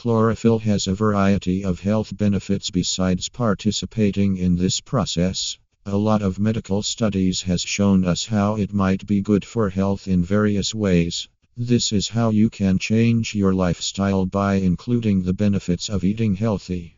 Chlorophyll has a variety of health benefits besides participating in this process. A lot of medical studies has shown us how it might be good for health in various ways. This is how you can change your lifestyle by including the benefits of eating healthy.